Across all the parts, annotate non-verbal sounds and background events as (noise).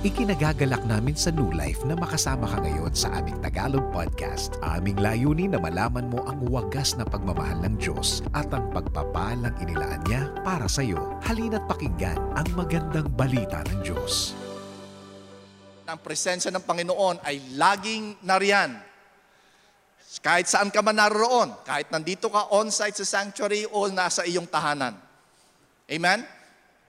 Ikinagagalak namin sa New Life na makasama ka ngayon sa aming Tagalog podcast. Aming layunin na malaman mo ang wagas na pagmamahal ng Diyos at ang pagpapalang inilaan niya para sa iyo. Halina't pakinggan ang magandang balita ng Diyos. Ang presensya ng Panginoon ay laging nariyan. Kahit saan ka man naroon, kahit nandito ka on-site sa sanctuary o nasa iyong tahanan. Amen?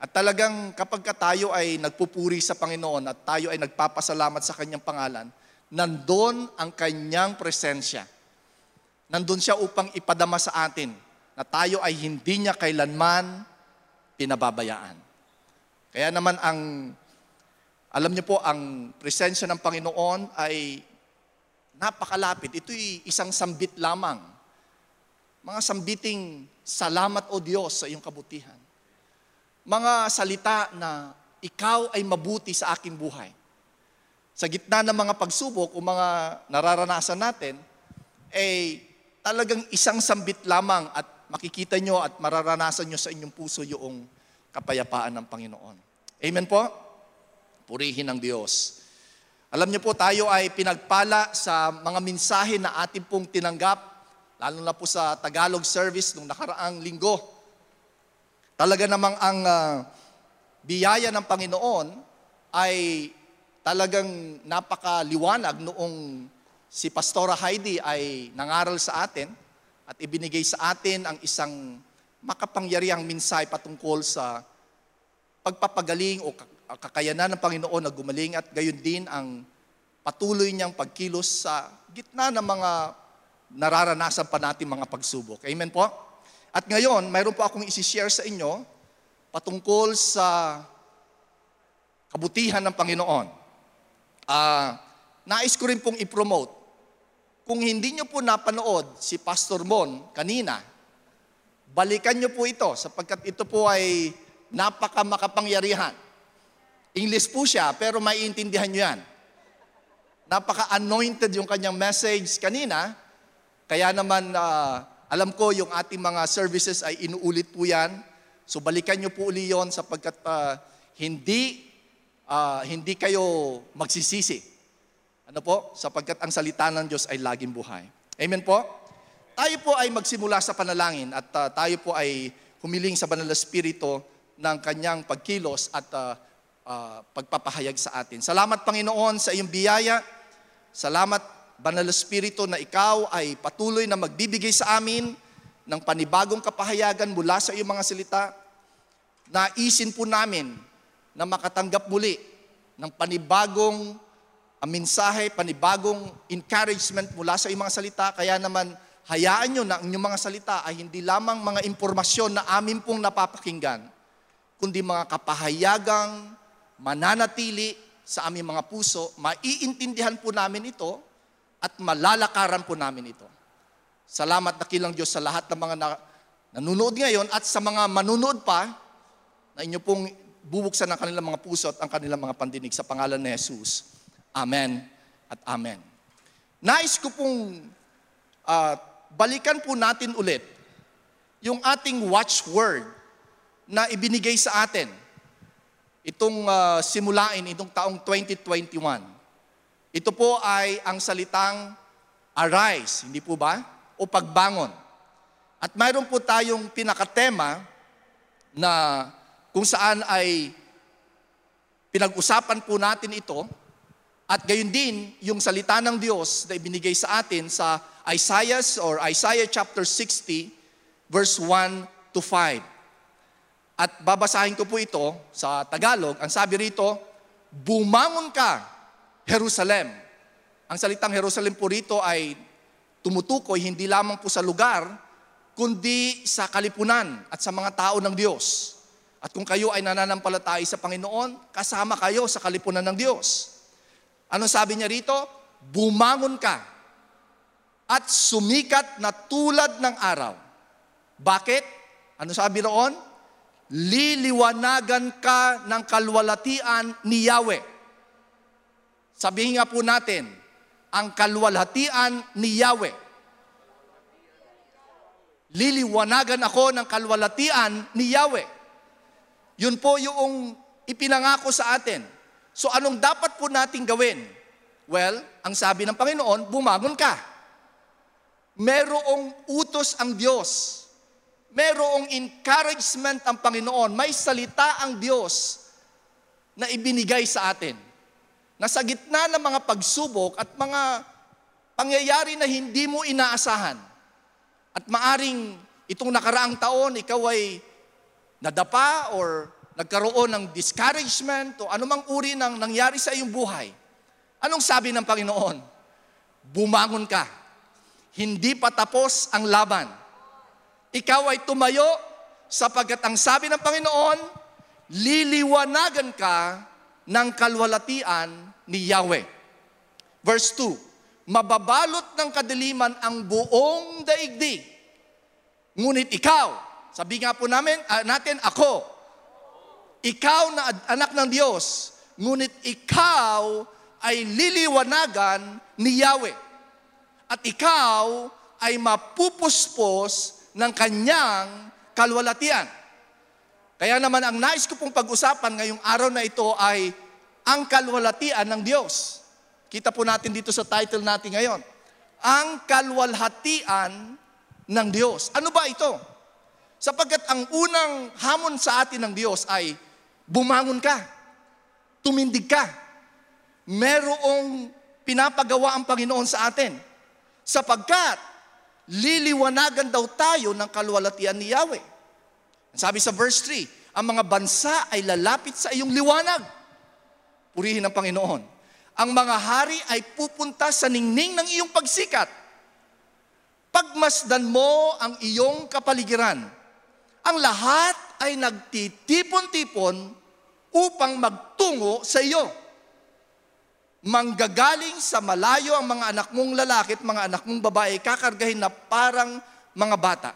At talagang kapag tayo ay nagpupuri sa Panginoon at tayo ay nagpapasalamat sa Kanyang pangalan, nandun ang Kanyang presensya. Nandun siya upang ipadama sa atin na tayo ay hindi niya kailanman pinababayaan. Kaya naman ang, alam niyo po, ang presensya ng Panginoon ay napakalapit. Ito'y isang sambit lamang. Mga sambiting salamat o Diyos sa iyong kabutihan mga salita na ikaw ay mabuti sa aking buhay. Sa gitna ng mga pagsubok o mga nararanasan natin, eh talagang isang sambit lamang at makikita nyo at mararanasan nyo sa inyong puso yung kapayapaan ng Panginoon. Amen po? Purihin ng Diyos. Alam niyo po, tayo ay pinagpala sa mga mensahe na ating pong tinanggap, lalo na po sa Tagalog service nung nakaraang linggo Talaga namang ang uh, biyaya ng Panginoon ay talagang napakaliwanag noong si Pastora Heidi ay nangaral sa atin at ibinigay sa atin ang isang makapangyarihang minsay patungkol sa pagpapagaling o kakayanan ng Panginoon na gumaling at gayon din ang patuloy niyang pagkilos sa gitna ng mga nararanasan pa natin mga pagsubok. Amen po? At ngayon, mayroon po akong isi-share sa inyo patungkol sa kabutihan ng Panginoon. Uh, nais ko rin pong i-promote. Kung hindi nyo po napanood si Pastor Mon kanina, balikan nyo po ito sapagkat ito po ay napaka makapangyarihan. English po siya, pero maiintindihan nyo yan. Napaka-anointed yung kanyang message kanina, kaya naman uh, alam ko yung ating mga services ay inuulit po yan. So balikan nyo po uli yon sapagkat uh, hindi, uh, hindi kayo magsisisi. Ano po? Sapagkat ang salita ng Diyos ay laging buhay. Amen po? Tayo po ay magsimula sa panalangin at uh, tayo po ay humiling sa banal na spirito ng kanyang pagkilos at uh, uh, pagpapahayag sa atin. Salamat Panginoon sa iyong biyaya. Salamat Banal Espiritu na ikaw ay patuloy na magbibigay sa amin ng panibagong kapahayagan mula sa iyong mga salita. Naisin po namin na makatanggap muli ng panibagong ang mensahe, panibagong encouragement mula sa iyong mga salita. Kaya naman, hayaan nyo na ang inyong mga salita ay hindi lamang mga impormasyon na amin pong napapakinggan, kundi mga kapahayagang mananatili sa aming mga puso. Maiintindihan po namin ito at malalakaran po namin ito. Salamat na kilang Diyos sa lahat ng mga na, nanonood ngayon at sa mga manunood pa na inyo pong bubuksan ang kanilang mga puso at ang kanilang mga pandinig sa pangalan ni Jesus. Amen at Amen. Nais ko pong uh, balikan po natin ulit yung ating watchword na ibinigay sa atin itong uh, simulain itong taong 2021. Ito po ay ang salitang arise, hindi po ba? O pagbangon. At mayroon po tayong pinakatema na kung saan ay pinag-usapan po natin ito at gayon din yung salita ng Diyos na ibinigay sa atin sa Isaiah or Isaiah chapter 60 verse 1 to 5. At babasahin ko po ito sa Tagalog. Ang sabi rito, bumangon ka Jerusalem. Ang salitang Jerusalem po rito ay tumutukoy hindi lamang po sa lugar, kundi sa kalipunan at sa mga tao ng Diyos. At kung kayo ay nananampalatay sa Panginoon, kasama kayo sa kalipunan ng Diyos. Ano sabi niya rito? Bumangon ka at sumikat na tulad ng araw. Bakit? Ano sabi roon? Liliwanagan ka ng kalwalatian ni Yahweh. Sabihin nga po natin, ang kalwalhatian ni Yahweh. Liliwanagan ako ng kalwalhatian ni Yahweh. Yun po yung ipinangako sa atin. So anong dapat po nating gawin? Well, ang sabi ng Panginoon, bumangon ka. Merong utos ang Diyos. Merong encouragement ang Panginoon. May salita ang Diyos na ibinigay sa atin. Na sa gitna ng mga pagsubok at mga pangyayari na hindi mo inaasahan, at maaring itong nakaraang taon, ikaw ay nadapa or nagkaroon ng discouragement o anumang uri ng nangyari sa iyong buhay, anong sabi ng Panginoon? Bumangon ka. Hindi pa tapos ang laban. Ikaw ay tumayo sapagkat ang sabi ng Panginoon, liliwanagan ka ng kalwalatian ni Yahweh. Verse 2, mababalot ng kadiliman ang buong daigdig. Ngunit ikaw, sabi nga po namin, uh, natin, ako, ikaw na anak ng Diyos, ngunit ikaw ay liliwanagan ni Yahweh. At ikaw ay mapupuspos ng kanyang kalwalatian. Kaya naman ang nais ko pong pag-usapan ngayong araw na ito ay ang kalwalatian ng Diyos. Kita po natin dito sa title natin ngayon. Ang kalwalhatian ng Diyos. Ano ba ito? Sapagkat ang unang hamon sa atin ng Diyos ay bumangon ka, tumindig ka. Merong pinapagawa ang Panginoon sa atin. Sapagkat liliwanagan daw tayo ng kalwalatian ni Yahweh. Sabi sa verse 3, ang mga bansa ay lalapit sa iyong liwanag. Purihin ng Panginoon. Ang mga hari ay pupunta sa ningning ng iyong pagsikat. Pagmasdan mo ang iyong kapaligiran. Ang lahat ay nagtitipon-tipon upang magtungo sa iyo. Manggagaling sa malayo ang mga anak mong lalaki at mga anak mong babae, kakargahin na parang mga bata.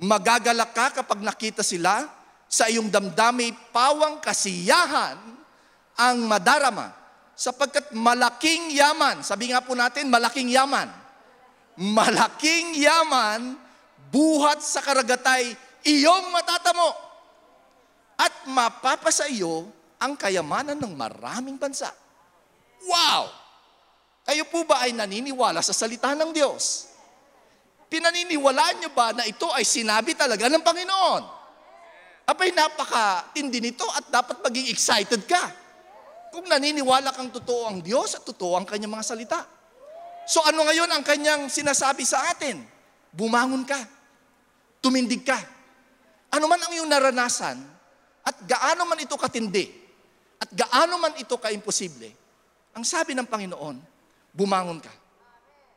Magagalak ka kapag nakita sila, sa iyong damdami pawang kasiyahan ang madarama sapagkat malaking yaman, sabi nga po natin, malaking yaman. Malaking yaman, buhat sa karagatay, iyong matatamo. At mapapasa iyo ang kayamanan ng maraming bansa. Wow! Kayo po ba ay naniniwala sa salita ng Diyos? Pinaniniwalaan niyo ba na ito ay sinabi talaga ng Panginoon? Abay, napaka-tindi nito at dapat maging excited ka. Kung naniniwala kang totoo ang Diyos at totoo ang kanyang mga salita. So ano ngayon ang kanyang sinasabi sa atin? Bumangon ka. Tumindig ka. Ano man ang iyong naranasan at gaano man ito katindi at gaano man ito kaimposible, ang sabi ng Panginoon, bumangon ka.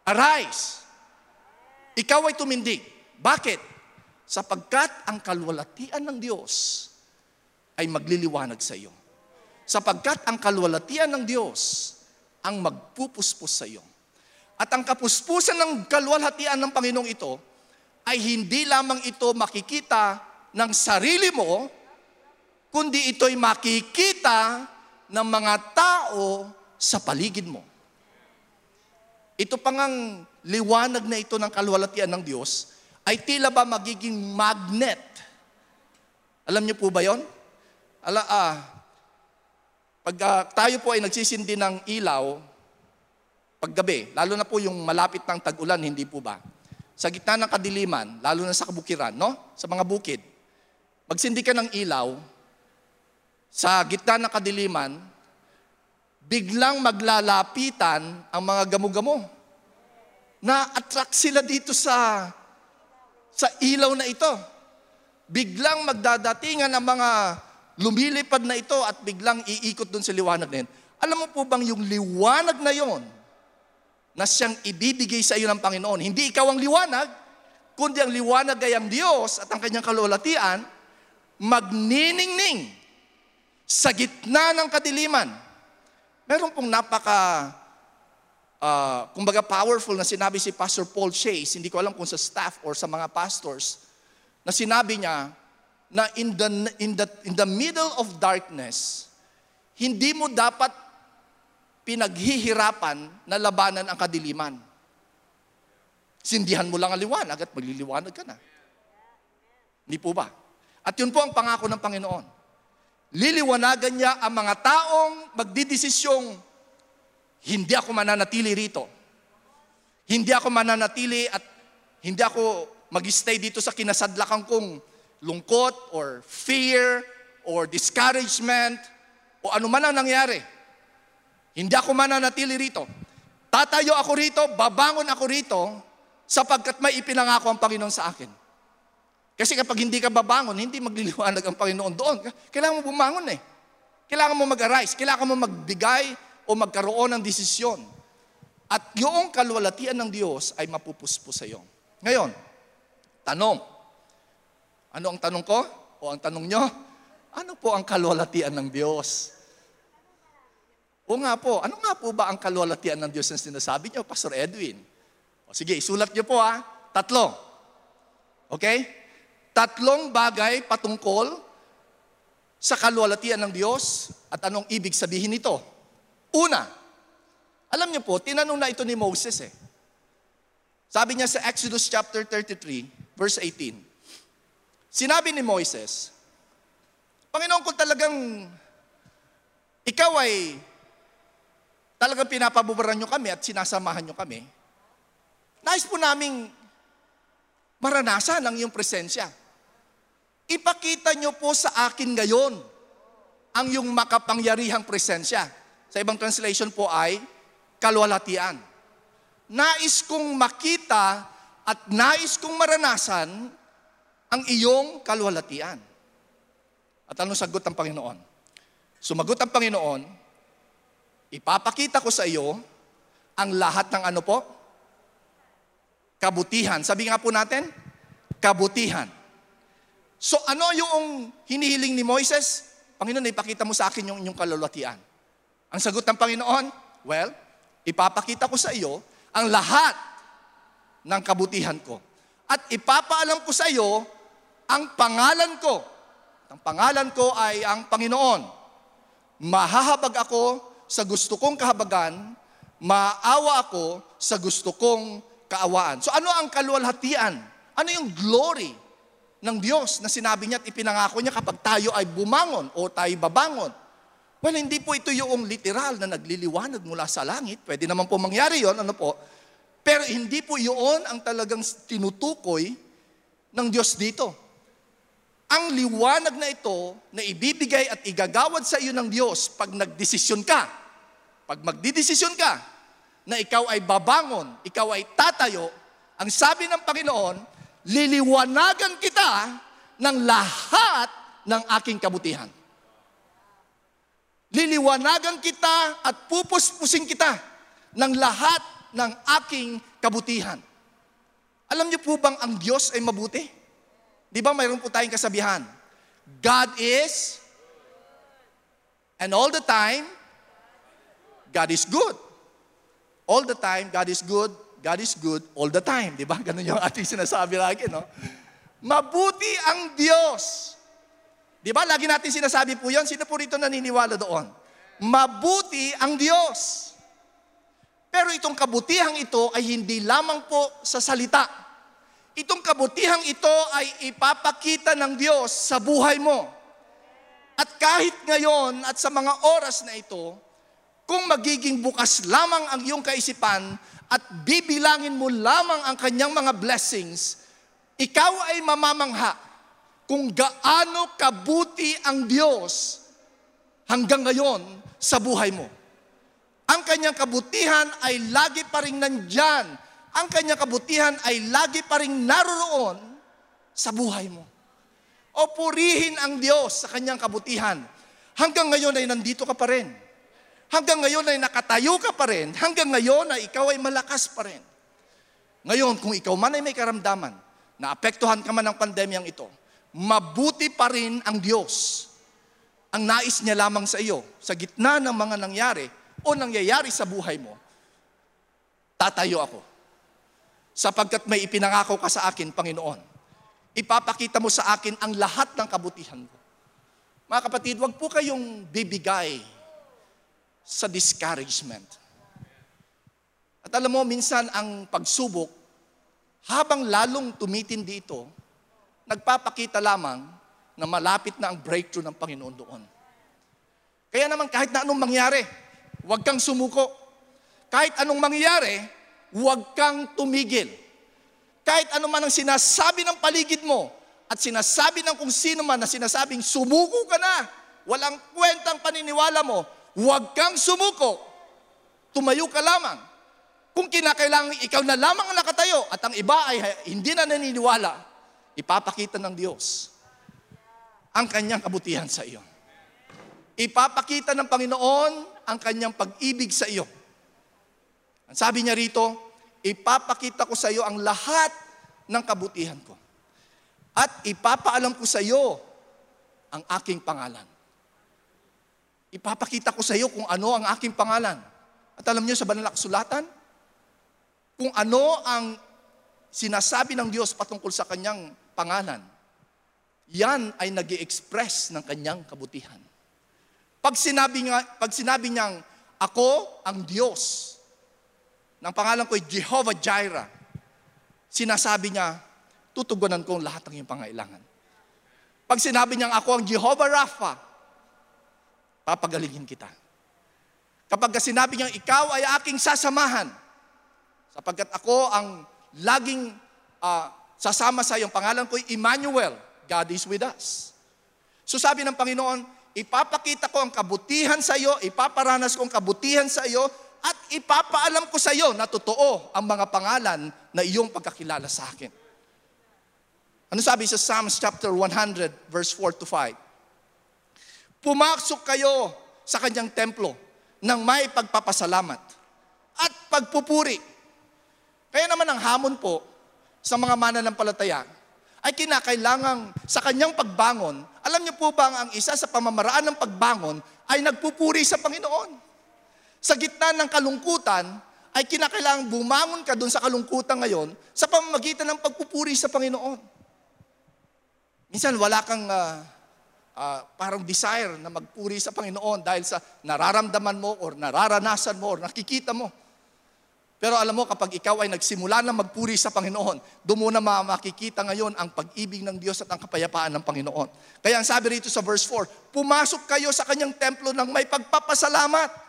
Arise. Ikaw ay tumindig. Bakit? sapagkat ang kalwalatian ng Diyos ay magliliwanag sa iyo. Sapagkat ang kalwalatian ng Diyos ang magpupuspos sa iyo. At ang kapuspusan ng kalwalhatian ng Panginoong ito ay hindi lamang ito makikita ng sarili mo, kundi ito'y makikita ng mga tao sa paligid mo. Ito pang ang liwanag na ito ng kalwalatian ng Diyos ay tila ba magiging magnet. Alam niyo po ba yon? Ala, ah, pag uh, tayo po ay nagsisindi ng ilaw, paggabi, lalo na po yung malapit ng tag-ulan, hindi po ba? Sa gitna ng kadiliman, lalo na sa kabukiran, no? Sa mga bukid, magsindi ka ng ilaw, sa gitna ng kadiliman, biglang maglalapitan ang mga gamo-gamo. Na-attract sila dito sa sa ilaw na ito. Biglang magdadatingan ang mga lumilipad na ito at biglang iikot dun sa liwanag na yun. Alam mo po bang yung liwanag na yon na siyang ibibigay sa iyo ng Panginoon, hindi ikaw ang liwanag, kundi ang liwanag ay ang Diyos at ang kanyang kalulatian, magniningning sa gitna ng kadiliman. Meron pong napaka uh, kumbaga powerful na sinabi si Pastor Paul Chase, hindi ko alam kung sa staff or sa mga pastors, na sinabi niya na in the, in the, in the middle of darkness, hindi mo dapat pinaghihirapan na labanan ang kadiliman. Sindihan mo lang ang liwanag at magliliwanag ka na. Hindi po ba? At yun po ang pangako ng Panginoon. liliwanagan niya ang mga taong magdidesisyong hindi ako mananatili rito. Hindi ako mananatili at hindi ako mag-stay dito sa kinasadlakan kong lungkot or fear or discouragement o ano man ang nangyari. Hindi ako mananatili rito. Tatayo ako rito, babangon ako rito sapagkat may ipinangako ang Panginoon sa akin. Kasi kapag hindi ka babangon, hindi magliliwanag ang Panginoon doon. Kailangan mo bumangon eh. Kailangan mo mag-arise. Kailangan mo magbigay o magkaroon ng desisyon. At yung kalwalatian ng Diyos ay mapupuspo sa iyo. Ngayon, tanong. Ano ang tanong ko? O ang tanong nyo? Ano po ang kalwalatian ng Diyos? O nga po, ano nga po ba ang kalwalatian ng Diyos na sinasabi nyo, Pastor Edwin? O sige, isulat nyo po ha. Tatlo. Okay? Tatlong bagay patungkol sa kalwalatian ng Diyos at anong ibig sabihin nito. Una, alam niyo po, tinanong na ito ni Moses eh. Sabi niya sa Exodus chapter 33, verse 18. Sinabi ni Moses, Panginoon, kung talagang ikaw ay talagang pinapabubaran nyo kami at sinasamahan nyo kami, nais po naming maranasan ang iyong presensya. Ipakita nyo po sa akin ngayon ang yung makapangyarihang presensya. Sa ibang translation po ay kalwalatian. Nais kong makita at nais kong maranasan ang iyong kalwalatian. At ano sagot ng Panginoon? Sumagot ang Panginoon, ipapakita ko sa iyo ang lahat ng ano po? Kabutihan. Sabi nga po natin, kabutihan. So ano yung hinihiling ni Moises? Panginoon, ipakita mo sa akin yung inyong kalulatian. Ang sagot ng Panginoon, well, ipapakita ko sa iyo ang lahat ng kabutihan ko. At ipapaalam ko sa iyo ang pangalan ko. Ang pangalan ko ay ang Panginoon. Mahahabag ako sa gusto kong kahabagan, maawa ako sa gusto kong kaawaan. So ano ang kaluwalhatian? Ano yung glory ng Diyos na sinabi niya at ipinangako niya kapag tayo ay bumangon o tayo babangon. Well, hindi po ito yung literal na nagliliwanag mula sa langit. Pwede naman po mangyari yon ano po. Pero hindi po yun ang talagang tinutukoy ng Diyos dito. Ang liwanag na ito na ibibigay at igagawad sa iyo ng Diyos pag nagdesisyon ka, pag magdidesisyon ka, na ikaw ay babangon, ikaw ay tatayo, ang sabi ng Panginoon, liliwanagan kita ng lahat ng aking kabutihan. Liliwanagan kita at pupuspusin kita ng lahat ng aking kabutihan. Alam niyo po bang ang Diyos ay mabuti? Di ba mayroon po tayong kasabihan? God is, and all the time, God is good. All the time, God is good. God is good all the time. Di ba? (laughs) Ganun yung ating sinasabi lagi, no? Mabuti ang Diyos. Di ba? Lagi natin sinasabi po yon. Sino po rito naniniwala doon? Mabuti ang Diyos. Pero itong kabutihang ito ay hindi lamang po sa salita. Itong kabutihang ito ay ipapakita ng Diyos sa buhay mo. At kahit ngayon at sa mga oras na ito, kung magiging bukas lamang ang iyong kaisipan at bibilangin mo lamang ang kanyang mga blessings, ikaw ay mamamangha kung gaano kabuti ang Diyos hanggang ngayon sa buhay mo. Ang kanyang kabutihan ay lagi pa rin nandyan. Ang kanyang kabutihan ay lagi pa rin naroroon sa buhay mo. O purihin ang Diyos sa kanyang kabutihan. Hanggang ngayon ay nandito ka pa rin. Hanggang ngayon ay nakatayo ka pa rin. Hanggang ngayon ay ikaw ay malakas pa rin. Ngayon, kung ikaw man ay may karamdaman, naapektuhan ka man ng pandemyang ito, mabuti pa rin ang Diyos. Ang nais niya lamang sa iyo, sa gitna ng mga nangyari o nangyayari sa buhay mo, tatayo ako. Sapagkat may ipinangako ka sa akin, Panginoon. Ipapakita mo sa akin ang lahat ng kabutihan ko. Mga kapatid, wag po kayong bibigay sa discouragement. At alam mo, minsan ang pagsubok, habang lalong tumitindi ito, nagpapakita lamang na malapit na ang breakthrough ng Panginoon doon. Kaya naman kahit na anong mangyari, huwag kang sumuko. Kahit anong mangyari, huwag kang tumigil. Kahit ano man ang sinasabi ng paligid mo at sinasabi ng kung sino man na sinasabing sumuko ka na, walang kwentang paniniwala mo, huwag kang sumuko. Tumayo ka lamang. Kung kinakailangan ikaw na lamang ang nakatayo at ang iba ay hindi na naniniwala, ipapakita ng Diyos ang kanyang kabutihan sa iyo. Ipapakita ng Panginoon ang kanyang pag-ibig sa iyo. Ang sabi niya rito, ipapakita ko sa iyo ang lahat ng kabutihan ko. At ipapaalam ko sa iyo ang aking pangalan. Ipapakita ko sa iyo kung ano ang aking pangalan. At alam niyo sa banal na kasulatan, kung ano ang sinasabi ng Diyos patungkol sa kanyang pangalan, yan ay nag express ng kanyang kabutihan. Pag sinabi, nga, pag sinabi niyang, ako ang Diyos, ng pangalan ko ay Jehovah Jireh, sinasabi niya, tutugunan ko ang lahat ng iyong pangailangan. Pag sinabi niyang ako ang Jehovah Rapha, papagalingin kita. Kapag sinabi niyang ikaw ay aking sasamahan, sapagkat ako ang laging uh, sasama sa iyong pangalan ko ay Emmanuel, God is with us. So sabi ng Panginoon, ipapakita ko ang kabutihan sa iyo, ipaparanas ko ang kabutihan sa iyo, at ipapaalam ko sa iyo na totoo ang mga pangalan na iyong pagkakilala sa akin. Ano sabi sa Psalms chapter 100 verse 4 to 5? Pumasok kayo sa kanyang templo ng may pagpapasalamat at pagpupuri kaya naman ang hamon po sa mga mananampalataya ay kinakailangang sa kanyang pagbangon, alam niyo po ba ang isa sa pamamaraan ng pagbangon ay nagpupuri sa Panginoon. Sa gitna ng kalungkutan, ay kinakailangang bumangon ka doon sa kalungkutan ngayon sa pamamagitan ng pagpupuri sa Panginoon. Minsan wala kang uh, uh, parang desire na magpuri sa Panginoon dahil sa nararamdaman mo or nararanasan mo or nakikita mo. Pero alam mo, kapag ikaw ay nagsimula na magpuri sa Panginoon, doon mo na makikita ngayon ang pag-ibig ng Diyos at ang kapayapaan ng Panginoon. Kaya ang sabi rito sa verse 4, pumasok kayo sa kanyang templo ng may pagpapasalamat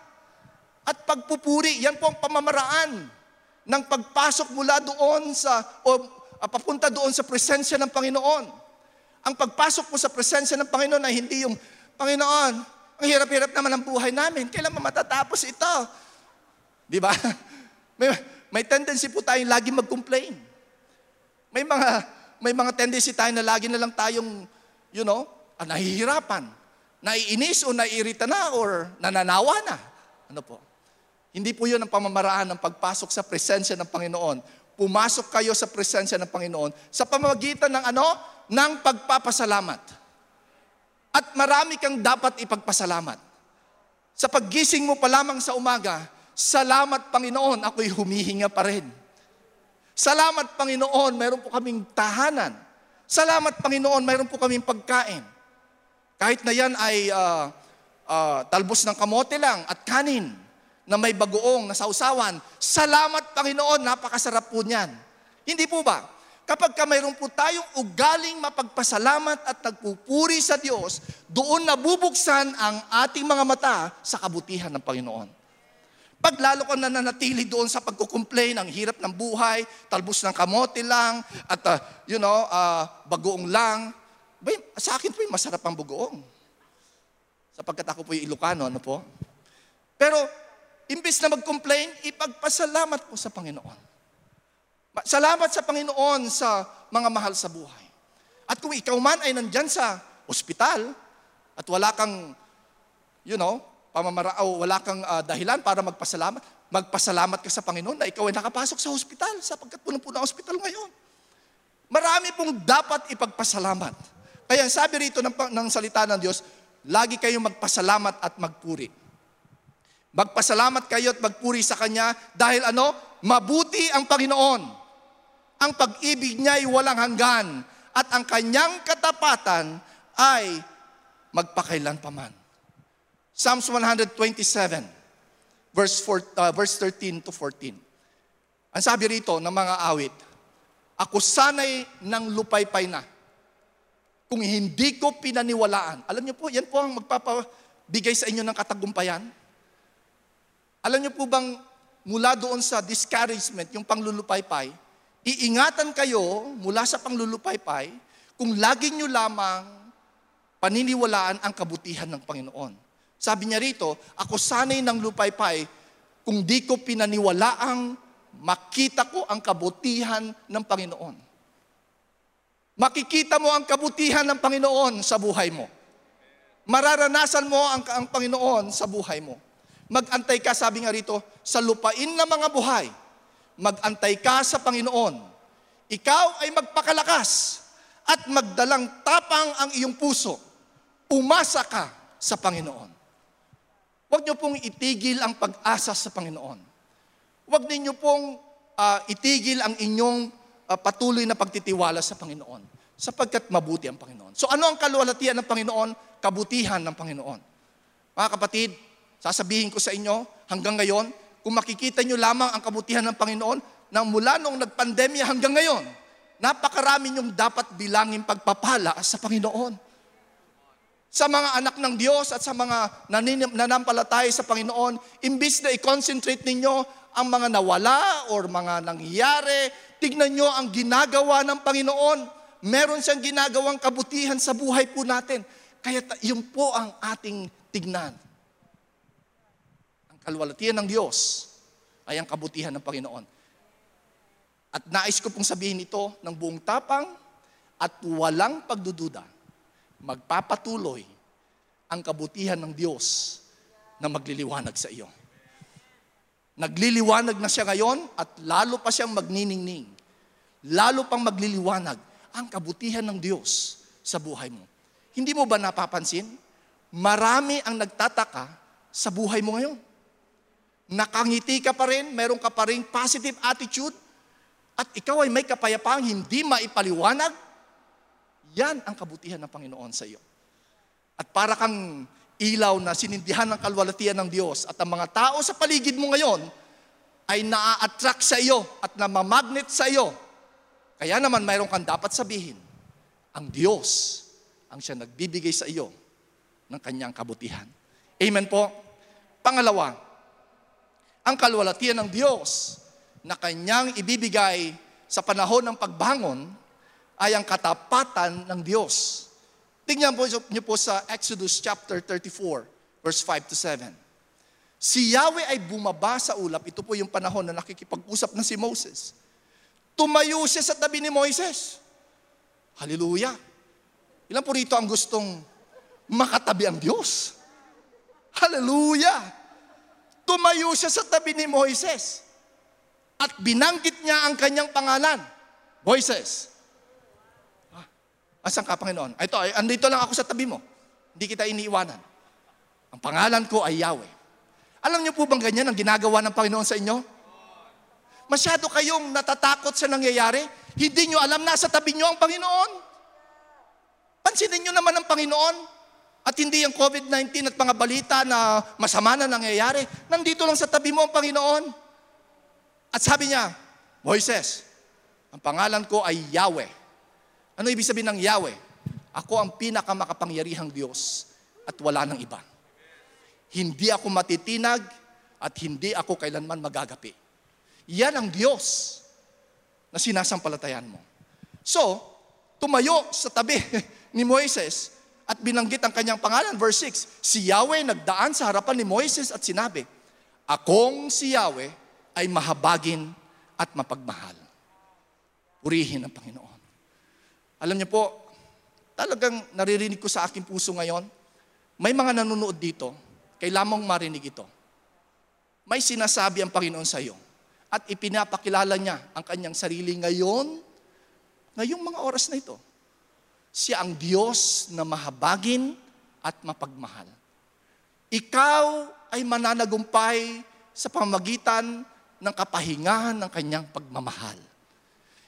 at pagpupuri. Yan po ang pamamaraan ng pagpasok mula doon sa, o uh, papunta doon sa presensya ng Panginoon. Ang pagpasok mo sa presensya ng Panginoon ay hindi yung, Panginoon, ang hirap-hirap naman ang buhay namin. Kailan matatapos ito? Di ba? (laughs) May, may tendency po tayong lagi mag-complain. May mga, may mga tendency tayo na lagi na lang tayong, you know, ah, nahihirapan, naiinis o naiirita na or nananawa na. Ano po? Hindi po yun ang pamamaraan ng pagpasok sa presensya ng Panginoon. Pumasok kayo sa presensya ng Panginoon sa pamamagitan ng ano? Ng pagpapasalamat. At marami kang dapat ipagpasalamat. Sa paggising mo pa lamang sa umaga, Salamat Panginoon, ako'y humihinga pa rin. Salamat Panginoon, mayroon po kaming tahanan. Salamat Panginoon, mayroon po kaming pagkain. Kahit na yan ay uh, uh, talbos ng kamote lang at kanin na may bagoong na sausawan. Salamat Panginoon, napakasarap po niyan. Hindi po ba? Kapag ka mayroon po tayong ugaling mapagpasalamat at nagpupuri sa Diyos, doon nabubuksan ang ating mga mata sa kabutihan ng Panginoon. Pag lalo kang nananatili doon sa pagkukomplain, ang hirap ng buhay, talbos ng kamote lang, at uh, you know, uh, bagoong lang, ba, sa akin po yung masarap ang bagoong. Sapagkat ako po yung Ilocano, ano po? Pero, imbis na mag-complain, ipagpasalamat po sa Panginoon. Salamat sa Panginoon sa mga mahal sa buhay. At kung ikaw man ay nandyan sa ospital, at wala kang, you know, pamamarao, wala kang uh, dahilan para magpasalamat, magpasalamat ka sa Panginoon na ikaw ay nakapasok sa hospital sapagkat punong-puno ang hospital ngayon. Marami pong dapat ipagpasalamat. Kaya sabi rito ng, ng salita ng Diyos, lagi kayong magpasalamat at magpuri. Magpasalamat kayo at magpuri sa Kanya dahil ano? Mabuti ang Panginoon. Ang pag-ibig niya ay walang hanggan at ang kanyang katapatan ay magpakailan paman. Psalms 127, verse, 4, uh, verse 13 to 14. Ang sabi rito ng mga awit, Ako sanay ng lupaypay na, kung hindi ko pinaniwalaan. Alam niyo po, yan po ang magpapa, bigay sa inyo ng katagumpayan? Alam niyo po bang mula doon sa discouragement, yung panglulupaypay, iingatan kayo mula sa panglulupaypay kung lagi nyo lamang paniniwalaan ang kabutihan ng Panginoon. Sabi niya rito, ako sanay ng lupaypay kung di ko pinaniwalaang makita ko ang kabutihan ng Panginoon. Makikita mo ang kabutihan ng Panginoon sa buhay mo. Mararanasan mo ang, ang Panginoon sa buhay mo. Magantay ka, sabi nga rito, sa lupain ng mga buhay. Magantay ka sa Panginoon. Ikaw ay magpakalakas at magdalang tapang ang iyong puso. Umasa ka sa Panginoon. Huwag niyo pong itigil ang pag-asa sa Panginoon. Huwag ninyo pong uh, itigil ang inyong uh, patuloy na pagtitiwala sa Panginoon sapagkat mabuti ang Panginoon. So ano ang kaluwalhatian ng Panginoon? Kabutihan ng Panginoon. Mga kapatid, sasabihin ko sa inyo, hanggang ngayon, kung makikita nyo lamang ang kabutihan ng Panginoon, na mula noong nagpandemya hanggang ngayon, napakarami nyong dapat bilangin pagpapala sa Panginoon sa mga anak ng Diyos at sa mga nanampalataya sa Panginoon, imbis na i-concentrate ninyo ang mga nawala or mga nangyayari, tignan nyo ang ginagawa ng Panginoon. Meron siyang ginagawang kabutihan sa buhay po natin. Kaya yun po ang ating tignan. Kalwalatian ng Diyos ay ang kabutihan ng Panginoon. At nais ko pong sabihin ito ng buong tapang at walang pagdududa magpapatuloy ang kabutihan ng Diyos na magliliwanag sa iyo. Nagliliwanag na siya ngayon at lalo pa siyang magniningning. Lalo pang magliliwanag ang kabutihan ng Diyos sa buhay mo. Hindi mo ba napapansin? Marami ang nagtataka sa buhay mo ngayon. Nakangiti ka pa rin, meron ka pa rin positive attitude, at ikaw ay may kapayapaang hindi maipaliwanag yan ang kabutihan ng Panginoon sa iyo. At para kang ilaw na sinindihan ng kalwalatian ng Diyos at ang mga tao sa paligid mo ngayon ay naa-attract sa iyo at namamagnet sa iyo. Kaya naman mayroon kang dapat sabihin, ang Diyos ang siya nagbibigay sa iyo ng kanyang kabutihan. Amen po. Pangalawa, ang kalwalatian ng Diyos na kanyang ibibigay sa panahon ng pagbangon ay ang katapatan ng Diyos. Tingnan po niyo po sa Exodus chapter 34, verse 5 to 7. Si Yahweh ay bumaba sa ulap. Ito po yung panahon na nakikipag-usap na si Moses. Tumayo siya sa tabi ni Moises. Hallelujah. Ilan po rito ang gustong makatabi ang Diyos? Hallelujah. Tumayo siya sa tabi ni Moises. At binanggit niya ang kanyang pangalan. Moises, Asan ka, Panginoon? Ito, andito lang ako sa tabi mo. Hindi kita iniiwanan. Ang pangalan ko ay Yahweh. Alam niyo po bang ganyan ang ginagawa ng Panginoon sa inyo? Masyado kayong natatakot sa nangyayari. Hindi niyo alam na sa tabi niyo ang Panginoon. Pansinin niyo naman ang Panginoon. At hindi yung COVID-19 at mga balita na masama na nangyayari. Nandito lang sa tabi mo ang Panginoon. At sabi niya, Moises, ang pangalan ko ay Yahweh. Ano ibig sabihin ng Yahweh? Ako ang pinakamakapangyarihang Diyos at wala nang iba. Hindi ako matitinag at hindi ako kailanman magagapi. Yan ang Diyos na sinasampalatayan mo. So, tumayo sa tabi (laughs) ni Moises at binanggit ang kanyang pangalan, verse 6. Si Yahweh nagdaan sa harapan ni Moises at sinabi, Akong si Yahweh ay mahabagin at mapagmahal. Purihin ang Panginoon. Alam niyo po, talagang naririnig ko sa aking puso ngayon, may mga nanonood dito, kailangan mong marinig ito. May sinasabi ang Panginoon sa iyo at ipinapakilala niya ang kanyang sarili ngayon, ngayong mga oras na ito. Siya ang Diyos na mahabagin at mapagmahal. Ikaw ay mananagumpay sa pamagitan ng kapahingahan ng kanyang pagmamahal.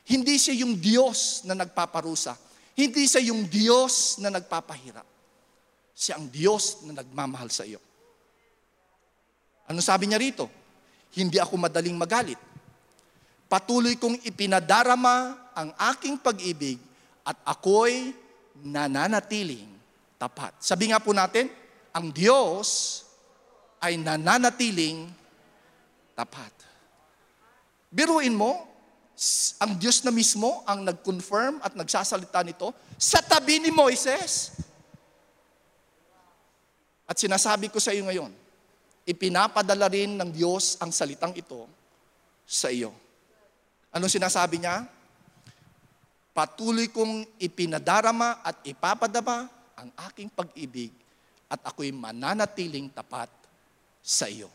Hindi siya yung Diyos na nagpaparusa. Hindi siya yung Diyos na nagpapahirap. Siya ang Diyos na nagmamahal sa iyo. Ano sabi niya rito? Hindi ako madaling magalit. Patuloy kong ipinadarama ang aking pag-ibig at ako'y nananatiling tapat. Sabi nga po natin, ang Diyos ay nananatiling tapat. Biruin mo, ang Diyos na mismo ang nag-confirm at nagsasalita nito sa tabi ni Moises. At sinasabi ko sa iyo ngayon, ipinapadala rin ng Diyos ang salitang ito sa iyo. Ano sinasabi niya? Patuloy kong ipinadarama at ipapadama ang aking pag-ibig at ako'y mananatiling tapat sa iyo.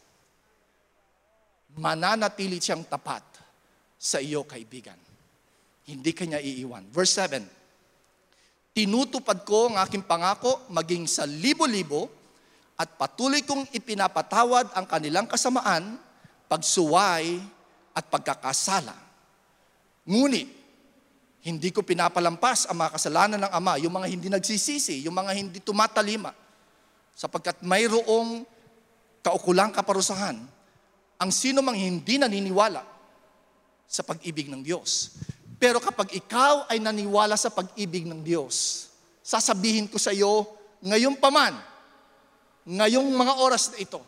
Mananatili siyang tapat sa iyo, kaibigan. Hindi kanya iiwan. Verse 7, Tinutupad ko ang aking pangako maging sa libo-libo at patuloy kong ipinapatawad ang kanilang kasamaan, pagsuway at pagkakasala. Ngunit, hindi ko pinapalampas ang mga kasalanan ng Ama, yung mga hindi nagsisisi, yung mga hindi tumatalima, sapagkat mayroong kaukulang kaparusahan ang sino mang hindi naniniwala sa pag-ibig ng Diyos. Pero kapag ikaw ay naniwala sa pag-ibig ng Diyos, sasabihin ko sa iyo, ngayon pa man, ngayong mga oras na ito,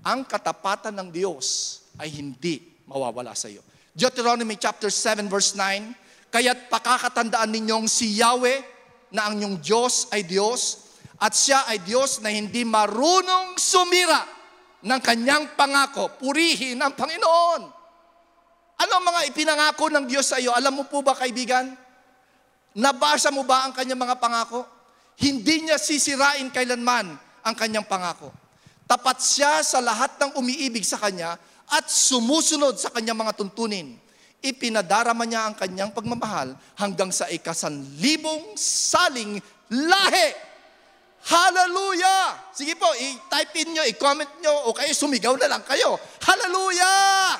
ang katapatan ng Diyos ay hindi mawawala sa iyo. Deuteronomy chapter 7 verse 9, Kaya't pakakatandaan ninyong si Yahweh na ang inyong Diyos ay Diyos at siya ay Diyos na hindi marunong sumira ng kanyang pangako. Purihin ang Panginoon. Ano ang mga ipinangako ng Diyos sa iyo? Alam mo po ba kaibigan? Nabasa mo ba ang kanyang mga pangako? Hindi niya sisirain kailanman ang kanyang pangako. Tapat siya sa lahat ng umiibig sa kanya at sumusunod sa kanyang mga tuntunin ipinadarama niya ang kanyang pagmamahal hanggang sa ikasanlibong saling lahi. Hallelujah! Sige po, i-type in nyo, i-comment nyo, o kayo sumigaw na lang kayo. Hallelujah!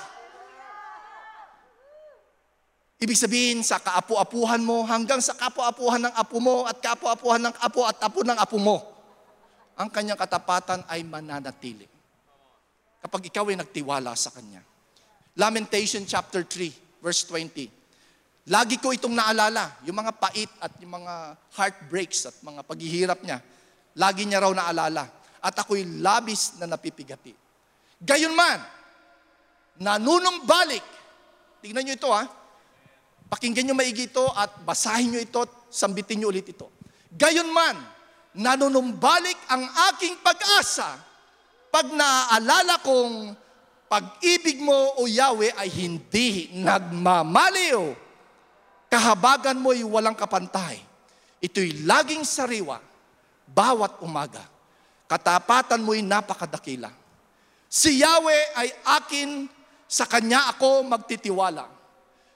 Ibig sabihin, sa kaapu-apuhan mo, hanggang sa kaapu-apuhan ng apo mo, at kaapu-apuhan ng apo at apo ng apo mo, ang kanyang katapatan ay mananatili. Kapag ikaw ay nagtiwala sa kanya. Lamentation chapter 3, verse 20. Lagi ko itong naalala, yung mga pait at yung mga heartbreaks at mga paghihirap niya. Lagi niya raw naalala. At ako'y labis na napipigati. Gayon man, nanunumbalik. Tingnan niyo ito ha. Pakinggan niyo maigi ito at basahin niyo ito sambitin niyo ulit ito. Gayon man, nanunumbalik ang aking pag-asa pag naaalala kong pag-ibig mo, O Yahweh, ay hindi nagmamaliw. Kahabagan mo'y walang kapantay. Ito'y laging sariwa, bawat umaga. Katapatan mo'y napakadakila. Si Yahweh ay akin, sa Kanya ako magtitiwala.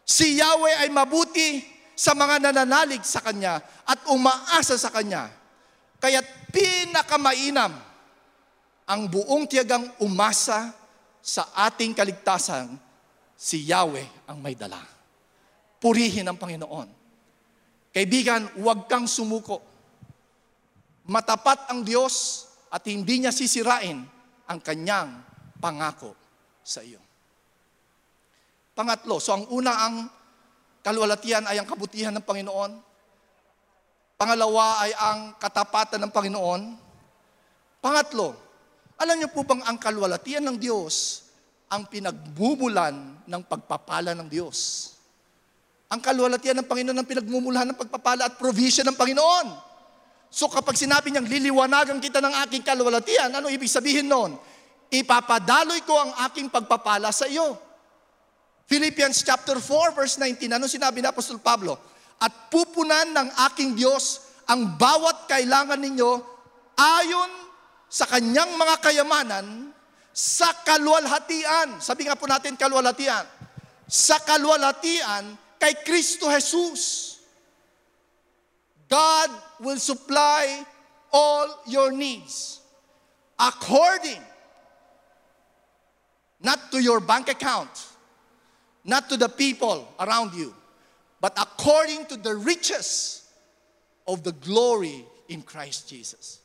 Si Yahweh ay mabuti sa mga nananalig sa Kanya at umaasa sa Kanya. Kaya't pinakamainam ang buong tiyagang umasa sa ating kaligtasan, si Yahweh ang may dala. Purihin ang Panginoon. Kaibigan, huwag kang sumuko. Matapat ang Diyos at hindi niya sisirain ang kanyang pangako sa iyo. Pangatlo, so ang una ang kalwalatian ay ang kabutihan ng Panginoon. Pangalawa ay ang katapatan ng Panginoon. Pangatlo, alam niyo po bang ang kalwalatian ng Diyos ang pinagmumulan ng pagpapala ng Diyos? Ang kalwalatian ng Panginoon ang pinagmumulan ng pagpapala at provision ng Panginoon. So kapag sinabi niyang liliwanagan kita ng aking kalwalatian, ano ibig sabihin noon? Ipapadaloy ko ang aking pagpapala sa iyo. Philippians chapter 4 verse 19, ano sinabi ni Apostol Pablo? At pupunan ng aking Diyos ang bawat kailangan ninyo ayon sa kanyang mga kayamanan sa kalwalhatian. Sabi nga po natin kalwalhatian. Sa kalwalhatian kay Kristo Jesus. God will supply all your needs according not to your bank account, not to the people around you, but according to the riches of the glory in Christ Jesus.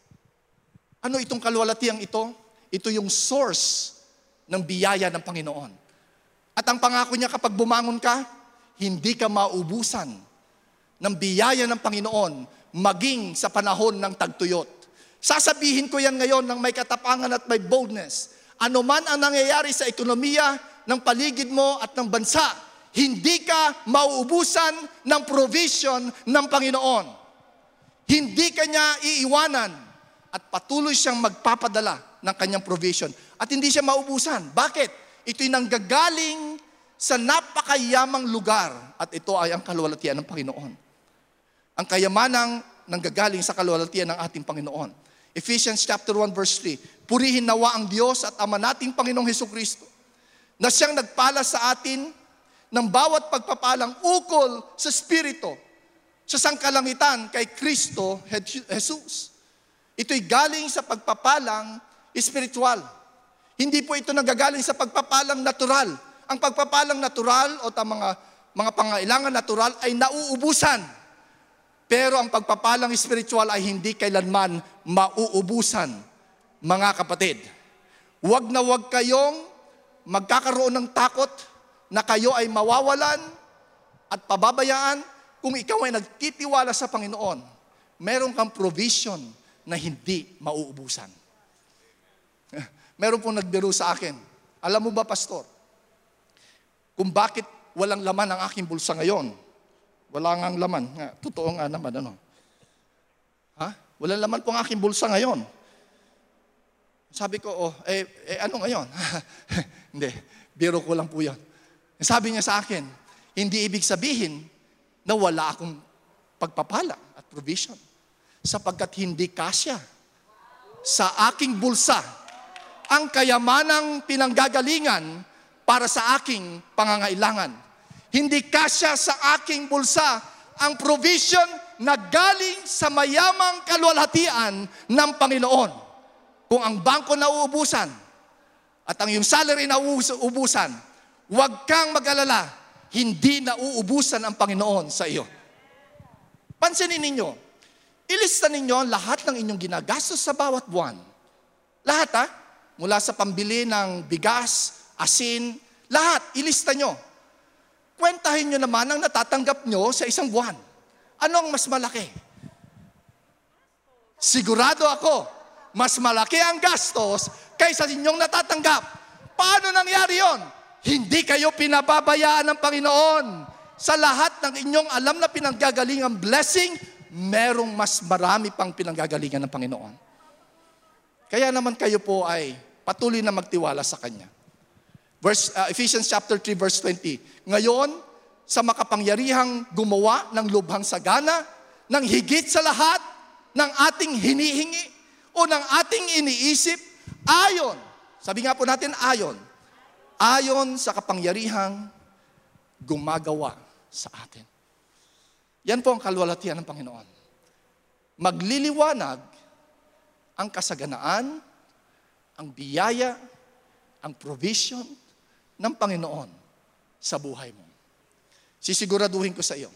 Ano itong kalwalatiang ito? Ito yung source ng biyaya ng Panginoon. At ang pangako niya kapag bumangon ka, hindi ka maubusan ng biyaya ng Panginoon maging sa panahon ng tagtuyot. Sasabihin ko yan ngayon ng may katapangan at may boldness. Ano man ang nangyayari sa ekonomiya ng paligid mo at ng bansa, hindi ka mauubusan ng provision ng Panginoon. Hindi ka niya iiwanan at patuloy siyang magpapadala ng kanyang provision. At hindi siya maubusan. Bakit? Ito'y nanggagaling sa napakayamang lugar at ito ay ang kaluwalhatian ng Panginoon. Ang kayamanang nanggagaling sa kaluwalhatian ng ating Panginoon. Ephesians chapter 1 verse 3. Purihin nawa ang Diyos at Ama nating Panginoong Heso Kristo na siyang nagpala sa atin ng bawat pagpapalang ukol sa Espiritu sa sangkalangitan kay Kristo Jesus. Ito'y galing sa pagpapalang espiritual. Hindi po ito nagagaling sa pagpapalang natural. Ang pagpapalang natural o ta mga, mga pangailangan natural ay nauubusan pero ang pagpapalang spiritual ay hindi kailanman mauubusan, mga kapatid. Huwag na huwag kayong magkakaroon ng takot na kayo ay mawawalan at pababayaan kung ikaw ay nagtitiwala sa Panginoon. Meron kang provision na hindi mauubusan. (laughs) Meron pong nagbiro sa akin. Alam mo ba, Pastor, kung bakit walang laman ang aking bulsa ngayon? Wala nga laman. Nga, totoo nga naman, ano? Ha? Wala laman po ang aking bulsa ngayon. Sabi ko, oh, eh, eh ano ngayon? (laughs) hindi, biro ko lang po yan. Sabi niya sa akin, hindi ibig sabihin na wala akong pagpapala at provision. Sapagkat hindi kasya sa aking bulsa ang kayamanang pinanggagalingan para sa aking pangangailangan. Hindi kasya sa aking bulsa ang provision na galing sa mayamang kalwalhatian ng Panginoon. Kung ang bangko na uubusan at ang yung salary na uubusan, huwag kang mag-alala, hindi na uubusan ang Panginoon sa iyo. Pansinin ninyo, ilista ninyo lahat ng inyong ginagastos sa bawat buwan. Lahat ha? Mula sa pambili ng bigas, asin, lahat, ilista nyo kwentahin nyo naman ang natatanggap nyo sa isang buwan. Ano ang mas malaki? Sigurado ako, mas malaki ang gastos kaysa inyong natatanggap. Paano nangyari yon? Hindi kayo pinababayaan ng Panginoon. Sa lahat ng inyong alam na pinanggagalingang blessing, merong mas marami pang pinanggagalingan ng Panginoon. Kaya naman kayo po ay patuloy na magtiwala sa Kanya. Verse, uh, Ephesians chapter 3 verse 20. Ngayon, sa makapangyarihang gumawa ng lubhang sagana, ng higit sa lahat ng ating hinihingi o ng ating iniisip, ayon, sabi nga po natin ayon, ayon sa kapangyarihang gumagawa sa atin. Yan po ang kalwalatian ng Panginoon. Magliliwanag ang kasaganaan, ang biyaya, ang provision, ng Panginoon sa buhay mo. Sisiguraduhin ko sa iyo.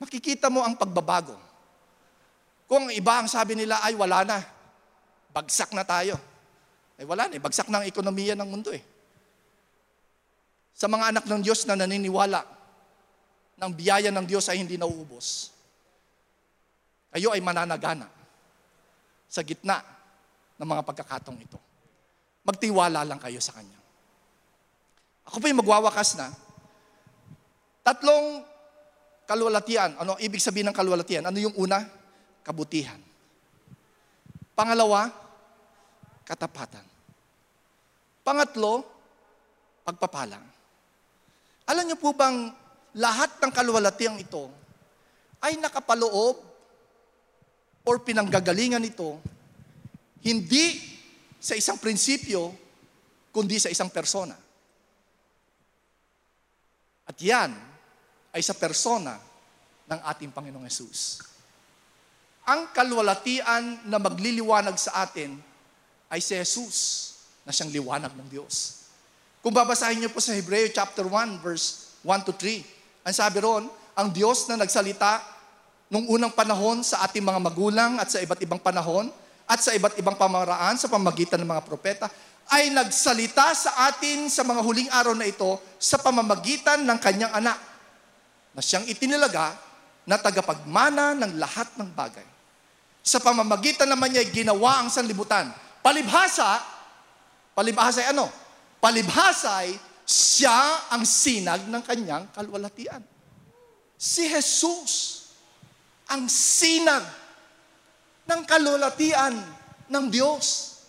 Makikita mo ang pagbabago. Kung iba ang sabi nila ay wala na, bagsak na tayo. Ay wala na, eh. bagsak na ang ekonomiya ng mundo eh. Sa mga anak ng Diyos na naniniwala ng biyaya ng Diyos ay hindi nauubos. Kayo ay mananagana sa gitna ng mga pagkakatong ito. Magtiwala lang kayo sa Kanya. Ako pa yung magwawakas na. Tatlong kalwalatian. Ano ibig sabihin ng kalwalatian? Ano yung una? Kabutihan. Pangalawa, katapatan. Pangatlo, pagpapalang. Alam niyo po bang lahat ng kalwalatiang ito ay nakapaloob or pinanggagalingan ito hindi sa isang prinsipyo, kundi sa isang persona. At yan ay sa persona ng ating Panginoong Yesus. Ang kalwalatian na magliliwanag sa atin ay si Jesus na siyang liwanag ng Diyos. Kung babasahin niyo po sa Hebreo chapter 1 verse 1 to 3, ang sabi ron, ang Diyos na nagsalita nung unang panahon sa ating mga magulang at sa iba't ibang panahon at sa iba't ibang pamaraan sa pamagitan ng mga propeta, ay nagsalita sa atin sa mga huling araw na ito sa pamamagitan ng kanyang anak na siyang itinilaga na tagapagmana ng lahat ng bagay. Sa pamamagitan naman niya, ginawa ang sanlibutan. Palibhasa, palibhasa ay ano? Palibhasa ay siya ang sinag ng kanyang kalwalatian. Si Jesus ang sinag ng kalwalatian ng Diyos.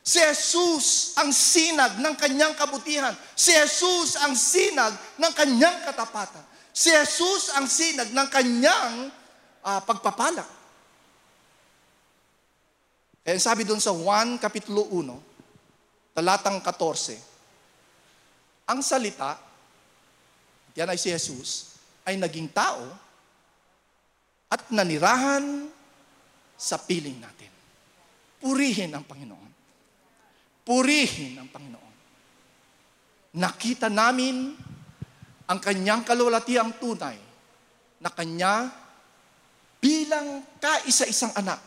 Si Jesus ang sinag ng kanyang kabutihan. Si Jesus ang sinag ng kanyang katapatan. Si Jesus ang sinag ng kanyang uh, pagpapala. Kaya sabi doon sa 1 Kapitulo 1, talatang 14, ang salita, yan ay si Jesus, ay naging tao at nanirahan sa piling natin. Purihin ang Panginoon. Purihin ang Panginoon. Nakita namin ang kanyang kalulatiang tunay na kanya bilang kaisa-isang anak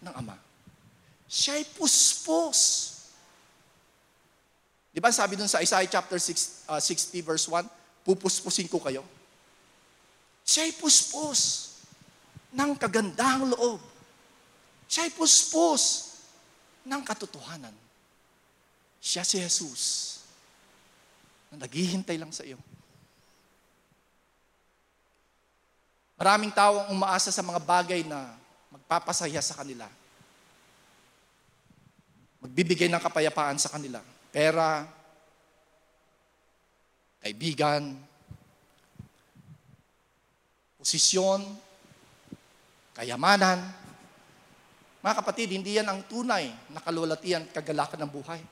ng Ama. Siya'y puspos. Di ba sabi dun sa Isaiah chapter 6, uh, 60 verse 1, pupuspusin ko kayo. Siya'y puspos ng kagandahang loob. Siya'y puspos ng katotohanan. Siya si Jesus na naghihintay lang sa iyo. Maraming tao ang umaasa sa mga bagay na magpapasaya sa kanila. Magbibigay ng kapayapaan sa kanila. Pera, kaibigan, posisyon, kayamanan. Mga kapatid, hindi yan ang tunay na kalulatian kagalakan ng buhay.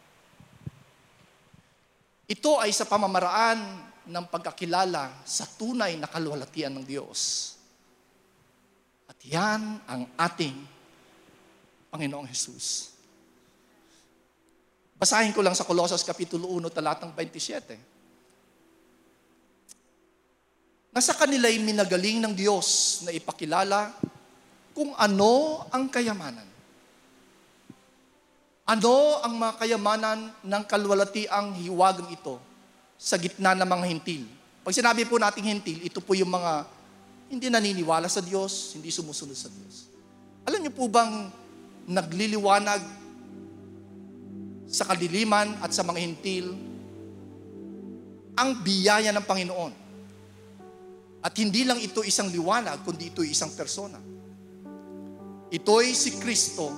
Ito ay sa pamamaraan ng pagkakilala sa tunay na kalwalatian ng Diyos. At yan ang ating Panginoong Jesus. Basahin ko lang sa Colossus Kapitulo 1, talatang 27. Nasa kanila'y minagaling ng Diyos na ipakilala kung ano ang kayamanan. Ano ang mga kayamanan ng kalwalatiang hiwagang ito sa gitna ng mga hintil? Pag sinabi po nating hintil, ito po yung mga hindi naniniwala sa Diyos, hindi sumusunod sa Diyos. Alam niyo po bang nagliliwanag sa kadiliman at sa mga hintil ang biyaya ng Panginoon. At hindi lang ito isang liwanag, kundi ito isang persona. Ito'y si Kristo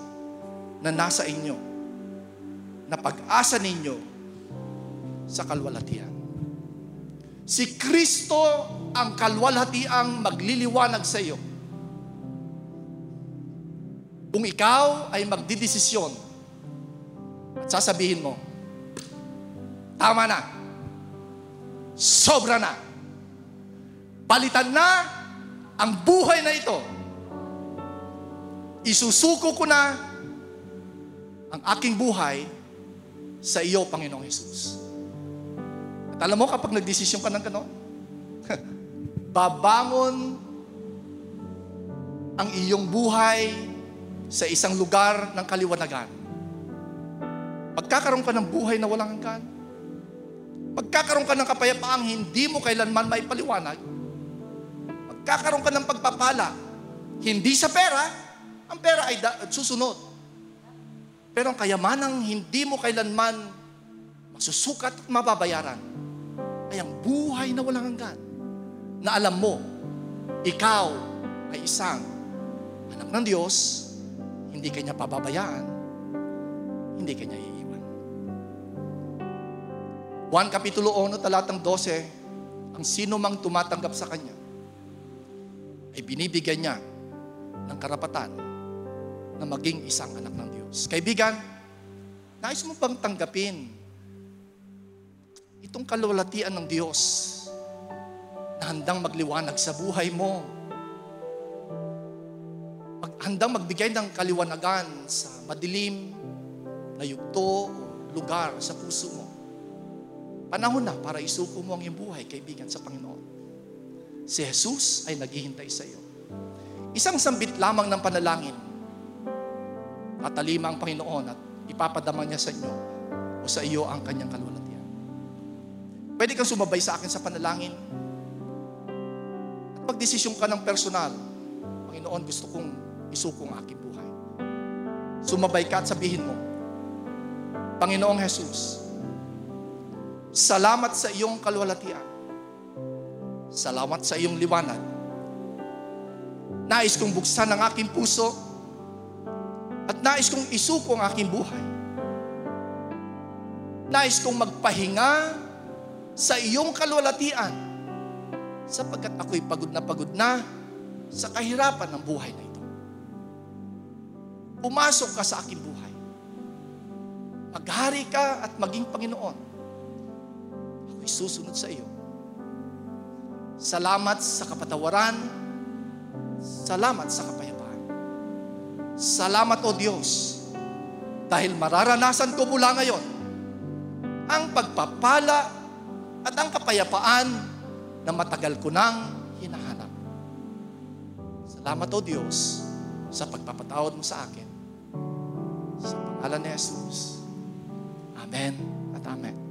na nasa inyo na pag-asa ninyo sa kalwalatian. Si Kristo ang kalwalhatiang magliliwanag sa iyo. Kung ikaw ay magdidesisyon at sasabihin mo, tama na, sobra na, palitan na ang buhay na ito, isusuko ko na ang aking buhay sa iyo, Panginoong Jesus. At alam mo, kapag nagdesisyon ka ng gano'n, (laughs) babangon ang iyong buhay sa isang lugar ng kaliwanagan. Pagkakaroon ka ng buhay na walang hanggan, pagkakaroon ka ng kapayapaang hindi mo kailanman maipaliwanag, pagkakaroon ka ng pagpapala, hindi sa pera, ang pera ay da- susunod. Pero ang kayamanang hindi mo kailanman masusukat at mababayaran ay ang buhay na walang hanggan. Na alam mo, ikaw ay isang anak ng Diyos, hindi kanya pababayaan, hindi kanya iiwan. 1 Kapitulo 1, talatang 12, ang sino mang tumatanggap sa Kanya, ay binibigyan niya ng karapatan na maging isang anak ng Diyos. Kaibigan, nais mo bang tanggapin itong kalulatian ng Diyos na handang magliwanag sa buhay mo? Mag, handang magbigay ng kaliwanagan sa madilim na yugto o lugar sa puso mo. Panahon na para isuko mo ang iyong buhay, kaibigan, sa Panginoon. Si Jesus ay naghihintay sa iyo. Isang sambit lamang ng panalangin tatalima ang Panginoon at ipapadama niya sa inyo o sa iyo ang kanyang kalwalatian. Pwede kang sumabay sa akin sa panalangin. At pagdesisyon ka ng personal, Panginoon, gusto kong isuko ang aking buhay. Sumabay ka at sabihin mo, Panginoong Jesus, salamat sa iyong kalwalatian. Salamat sa iyong liwanag. Nais kong buksan ang aking puso at nais kong isuko ang aking buhay. Nais kong magpahinga sa iyong kalwalatian sapagkat ako'y pagod na pagod na sa kahirapan ng buhay na ito. Pumasok ka sa aking buhay. Maghari ka at maging Panginoon. Ako'y susunod sa iyo. Salamat sa kapatawaran. Salamat sa kapayapaan. Salamat o Diyos dahil mararanasan ko mula ngayon ang pagpapala at ang kapayapaan na matagal ko nang hinahanap. Salamat o Diyos sa pagpapatawad mo sa akin. Sa pangalan ni Jesus. Amen at Amen.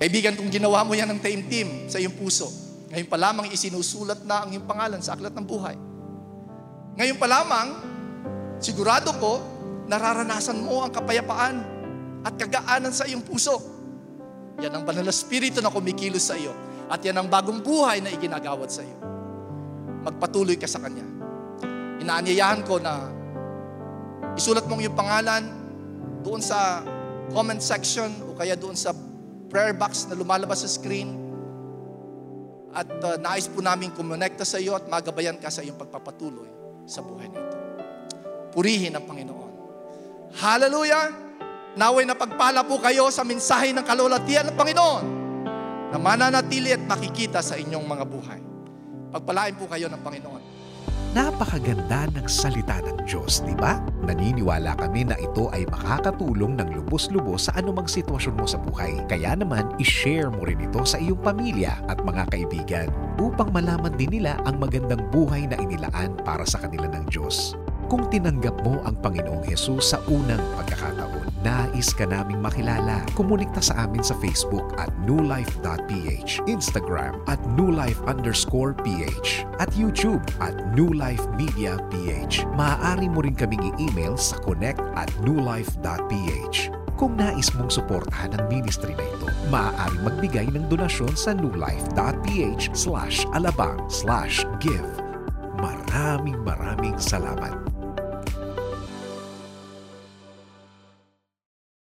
Kaibigan, kung ginawa mo yan ng taimtim sa iyong puso, ngayon pa lamang isinusulat na ang iyong pangalan sa aklat ng buhay. Ngayon pa lamang, sigurado ko, nararanasan mo ang kapayapaan at kagaanan sa iyong puso. Yan ang banal na spirito na kumikilos sa iyo. At yan ang bagong buhay na iginagawad sa iyo. Magpatuloy ka sa Kanya. Inaanyayahan ko na isulat mong iyong pangalan doon sa comment section o kaya doon sa prayer box na lumalabas sa screen. At uh, nais po namin kumonekta sa iyo at magabayan ka sa iyong pagpapatuloy sa buhay na ito. Purihin ang Panginoon. Hallelujah! Naway na pagpala po kayo sa mensahe ng kalulatian ng Panginoon na mananatili at makikita sa inyong mga buhay. Pagpalain po kayo ng Panginoon. Napakaganda ng salita ng Diyos, di ba? Naniniwala kami na ito ay makakatulong ng lubos-lubos sa anumang sitwasyon mo sa buhay. Kaya naman, ishare mo rin ito sa iyong pamilya at mga kaibigan upang malaman din nila ang magandang buhay na inilaan para sa kanila ng Diyos. Kung tinanggap mo ang Panginoong Hesus sa unang pagkakataon, nais ka naming makilala. Kumunikta sa amin sa Facebook at newlife.ph, Instagram at newlife underscore ph, at YouTube at Life Media PH. Maaari mo rin kaming i-email sa connect at newlife.ph. Kung nais mong suportahan ang ministry na ito, maaari magbigay ng donasyon sa newlife.ph slash alabang slash give. Maraming maraming salamat.